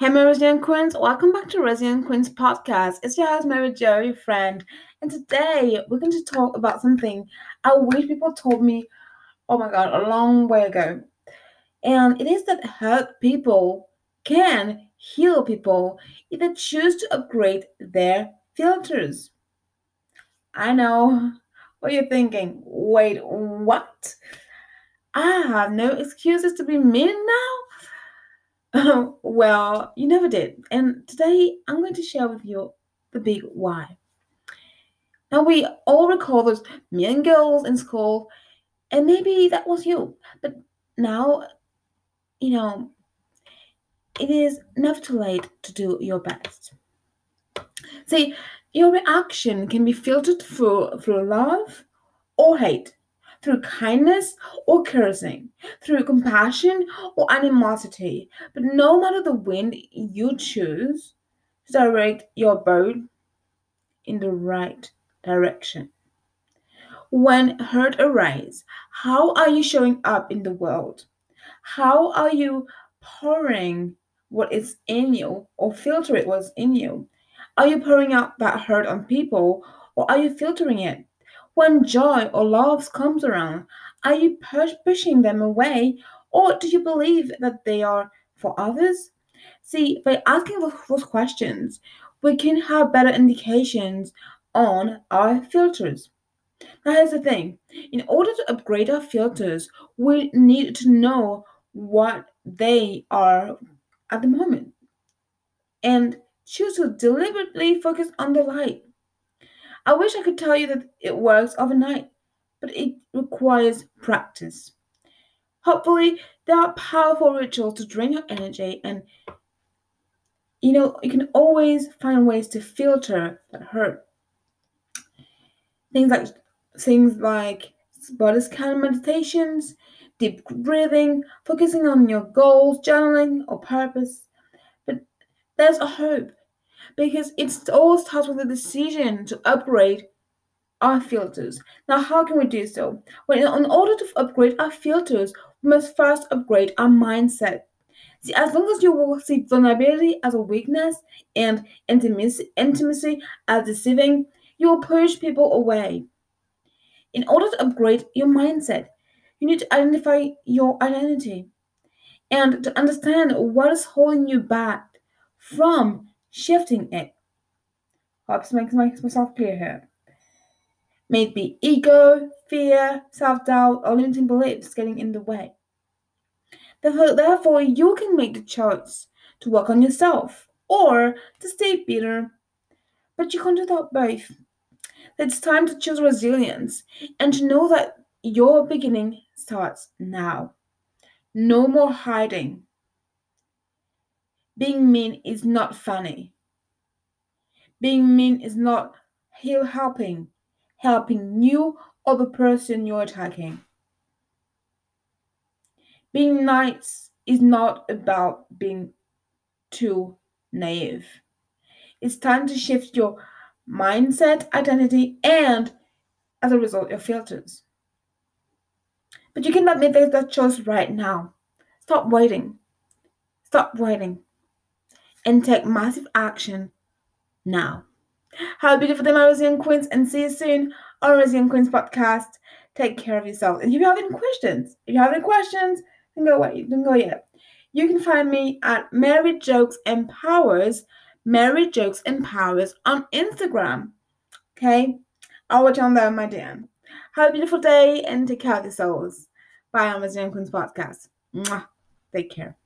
Hey, Resilient Queens, welcome back to Resilient Queens podcast. It's your host, Mary Jo, your friend, and today we're going to talk about something I wish people told me, oh my god, a long way ago. And it is that hurt people can heal people if they choose to upgrade their filters. I know what you're thinking. Wait, what? I have no excuses to be mean now? well, you never did. And today I'm going to share with you the big why. Now, we all recall those mean girls in school, and maybe that was you. But now, you know, it is never too late to do your best. See, your reaction can be filtered through, through love or hate through kindness or cursing, through compassion or animosity. But no matter the wind you choose direct your boat in the right direction. When hurt arises, how are you showing up in the world? How are you pouring what is in you or filtering what's in you? Are you pouring out that hurt on people or are you filtering it? When joy or love comes around, are you push- pushing them away or do you believe that they are for others? See, by asking those questions, we can have better indications on our filters. Now, here's the thing in order to upgrade our filters, we need to know what they are at the moment and choose to deliberately focus on the light. I wish I could tell you that it works overnight, but it requires practice. Hopefully, there are powerful rituals to drain your energy, and you know, you can always find ways to filter that hurt. Things like things like body scan meditations, deep breathing, focusing on your goals, journaling, or purpose. But there's a hope because it all starts with a decision to upgrade our filters. Now, how can we do so? Well, in order to upgrade our filters, we must first upgrade our mindset. See, as long as you will see vulnerability as a weakness and intimacy, intimacy as deceiving, you will push people away. In order to upgrade your mindset, you need to identify your identity and to understand what is holding you back from shifting it. This makes myself clear here. May it be ego, fear, self doubt, or limiting beliefs getting in the way. Therefore, therefore, you can make the choice to work on yourself or to stay bitter. But you can't do that both. It's time to choose resilience and to know that your beginning starts now. No more hiding. Being mean is not funny. Being mean is not helping, helping you or the person you're attacking. Being nice is not about being too naive. It's time to shift your mindset, identity, and as a result, your filters. But you cannot make that choice right now. Stop waiting. Stop waiting and take massive action now. Have a beautiful day, my Resilient Queens, and see you soon on Resilient Queens podcast. Take care of yourself. And if you have any questions, if you have any questions, then go away. Don't go yet. You can find me at Mary Jokes Empowers, Mary Jokes Empowers on Instagram. Okay? I'll watch on there, my dear. Have a beautiful day and take care of yourselves. Bye on Resilient Queens podcast. Mwah. Take care.